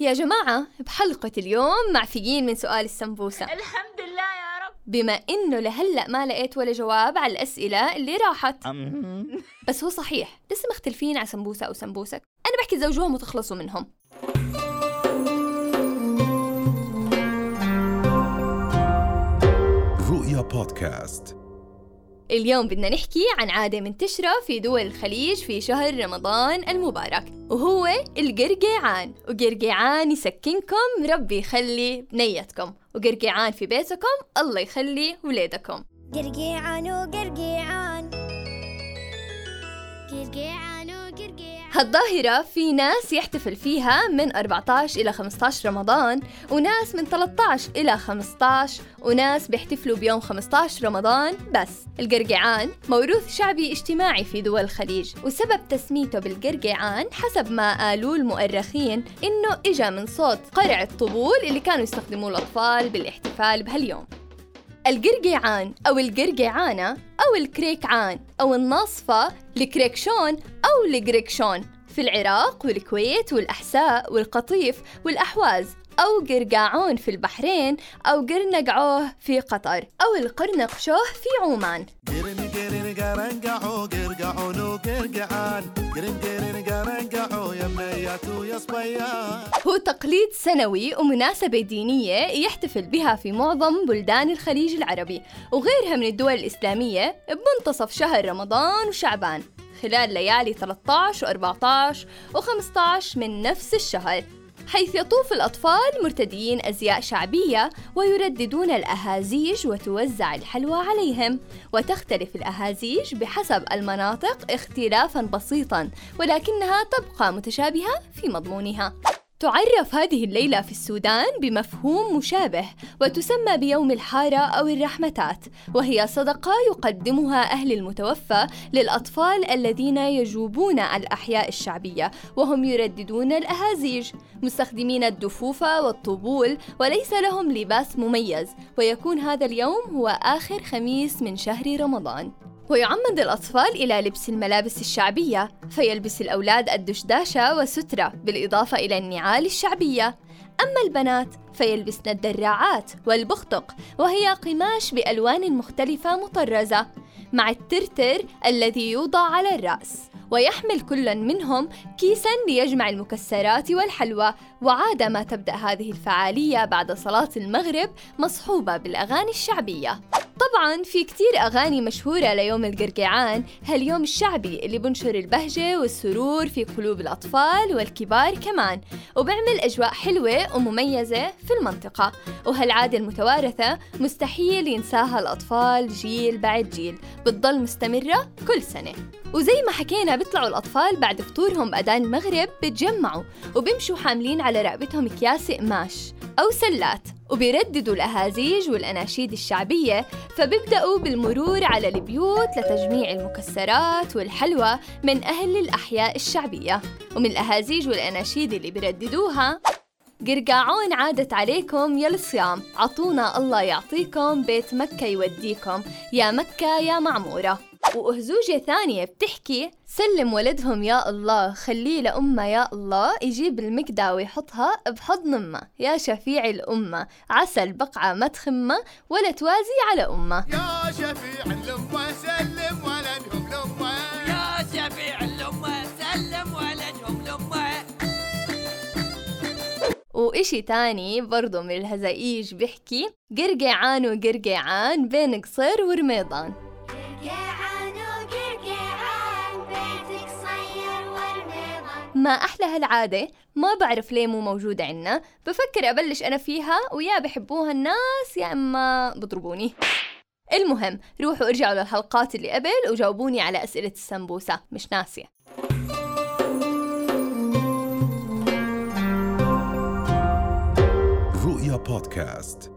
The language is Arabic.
يا جماعة بحلقة اليوم معفيين من سؤال السمبوسة. الحمد لله يا رب. بما إنه لهلأ ما لقيت ولا جواب على الأسئلة اللي راحت. بس هو صحيح لسه مختلفين على سمبوسة أو سمبوسك. أنا بحكي تزوجوهم وتخلصوا منهم. رؤيا بودكاست. اليوم بدنا نحكي عن عادة منتشرة في دول الخليج في شهر رمضان المبارك وهو القرقيعان. وقرقيعان يسكنكم ربي يخلي بنيتكم. وقرقيعان في بيتكم الله يخلي ولادكم. قرقيعان وقرقيعان. قرقيعان. هالظاهرة في ناس يحتفل فيها من 14 إلى 15 رمضان وناس من 13 إلى 15 وناس بيحتفلوا بيوم 15 رمضان بس. القرقعان موروث شعبي اجتماعي في دول الخليج وسبب تسميته بالقرقعان حسب ما قالوا المؤرخين إنه إجا من صوت قرع الطبول اللي كانوا يستخدموه الأطفال بالاحتفال بهاليوم. القرقيعان أو القرقيعانة أو الكريكعان أو الناصفة الكريكشون أو القريكشون في العراق والكويت والأحساء والقطيف والأحواز. أو قرقاعون في البحرين أو قرنقعوه في قطر أو القرنقشوه في عمان. قرن قرن قرنقعو قرقعون وقرقعان. قرن قرن قرنقعو يا منيات ويا صبيان هو تقليد سنوي ومناسبة دينية يحتفل بها في معظم بلدان الخليج العربي وغيرها من الدول الإسلامية بمنتصف شهر رمضان وشعبان خلال ليالي 13 و14 و15 من نفس الشهر. حيث يطوف الأطفال مرتديين أزياء شعبية ويرددون الأهازيج وتوزع الحلوى عليهم. وتختلف الأهازيج بحسب المناطق اختلافا بسيطا ولكنها تبقى متشابهة في مضمونها. تعرف هذه الليلة في السودان بمفهوم مشابه وتسمى بيوم الحارة أو الرحمتات وهي صدقة يقدمها أهل المتوفى للأطفال الذين يجوبون الأحياء الشعبية وهم يرددون الأهازيج مستخدمين الدفوف والطبول وليس لهم لباس مميز ويكون هذا اليوم هو آخر خميس من شهر رمضان. ويعمد الأطفال إلى لبس الملابس الشعبية فيلبس الأولاد الدشداشة وسترة بالإضافة إلى النعال الشعبية. أما البنات فيلبسن الدراعات والبختق وهي قماش بألوان مختلفة مطرزة مع الترتر الذي يوضع على الرأس. ويحمل كل منهم كيسا ليجمع المكسرات والحلوى. وعادة ما تبدأ هذه الفعالية بعد صلاة المغرب مصحوبة بالأغاني الشعبية. طبعا في كتير أغاني مشهورة ليوم القرقعان هاليوم الشعبي اللي بنشر البهجة والسرور في قلوب الأطفال والكبار كمان وبعمل أجواء حلوة ومميزة في المنطقة وهالعادة المتوارثة مستحيل ينساها الأطفال جيل بعد جيل بتضل مستمرة كل سنة. وزي ما حكينا بيطلعوا الأطفال بعد فطورهم بأذان المغرب بتجمعوا وبيمشوا حاملين على رقبتهم أكياس قماش أو سلات. وبيرددوا الأهازيج والأناشيد الشعبية فبيبدأوا بالمرور على البيوت لتجميع المكسرات والحلوى من أهل الأحياء الشعبية. ومن الأهازيج والأناشيد اللي بيرددوها قرقاعون عادت عليكم يا الصيام عطونا الله يعطيكم بيت مكة يوديكم يا مكة يا معمورة. وأهزوجة ثانية بتحكي سلم ولدهم يا الله خليه لأمة يا الله يجيب المكدة ويحطها بحضن أمه. يا شفيع الأمة عسى البقعة ما تخمه ولا توازي على أمه. يا شفيع الأمة سلم ولدهم لأمه. يا شفيع الأمة سلم ولدهم لأمه. وإشي تاني برضو من الهزائيج بيحكي قرقعان وقرقعان بين قصير ورميضان. قرقيعان ما أحلى هالعادة؟ ما بعرف ليه مو موجودة عنا. بفكر أبلش أنا فيها ويا بحبوها الناس يا إما بضربوني. المهم روحوا ارجعوا للحلقات اللي قبل وجاوبوني على أسئلة السمبوسة. مش ناسية. رؤيا بودكاست.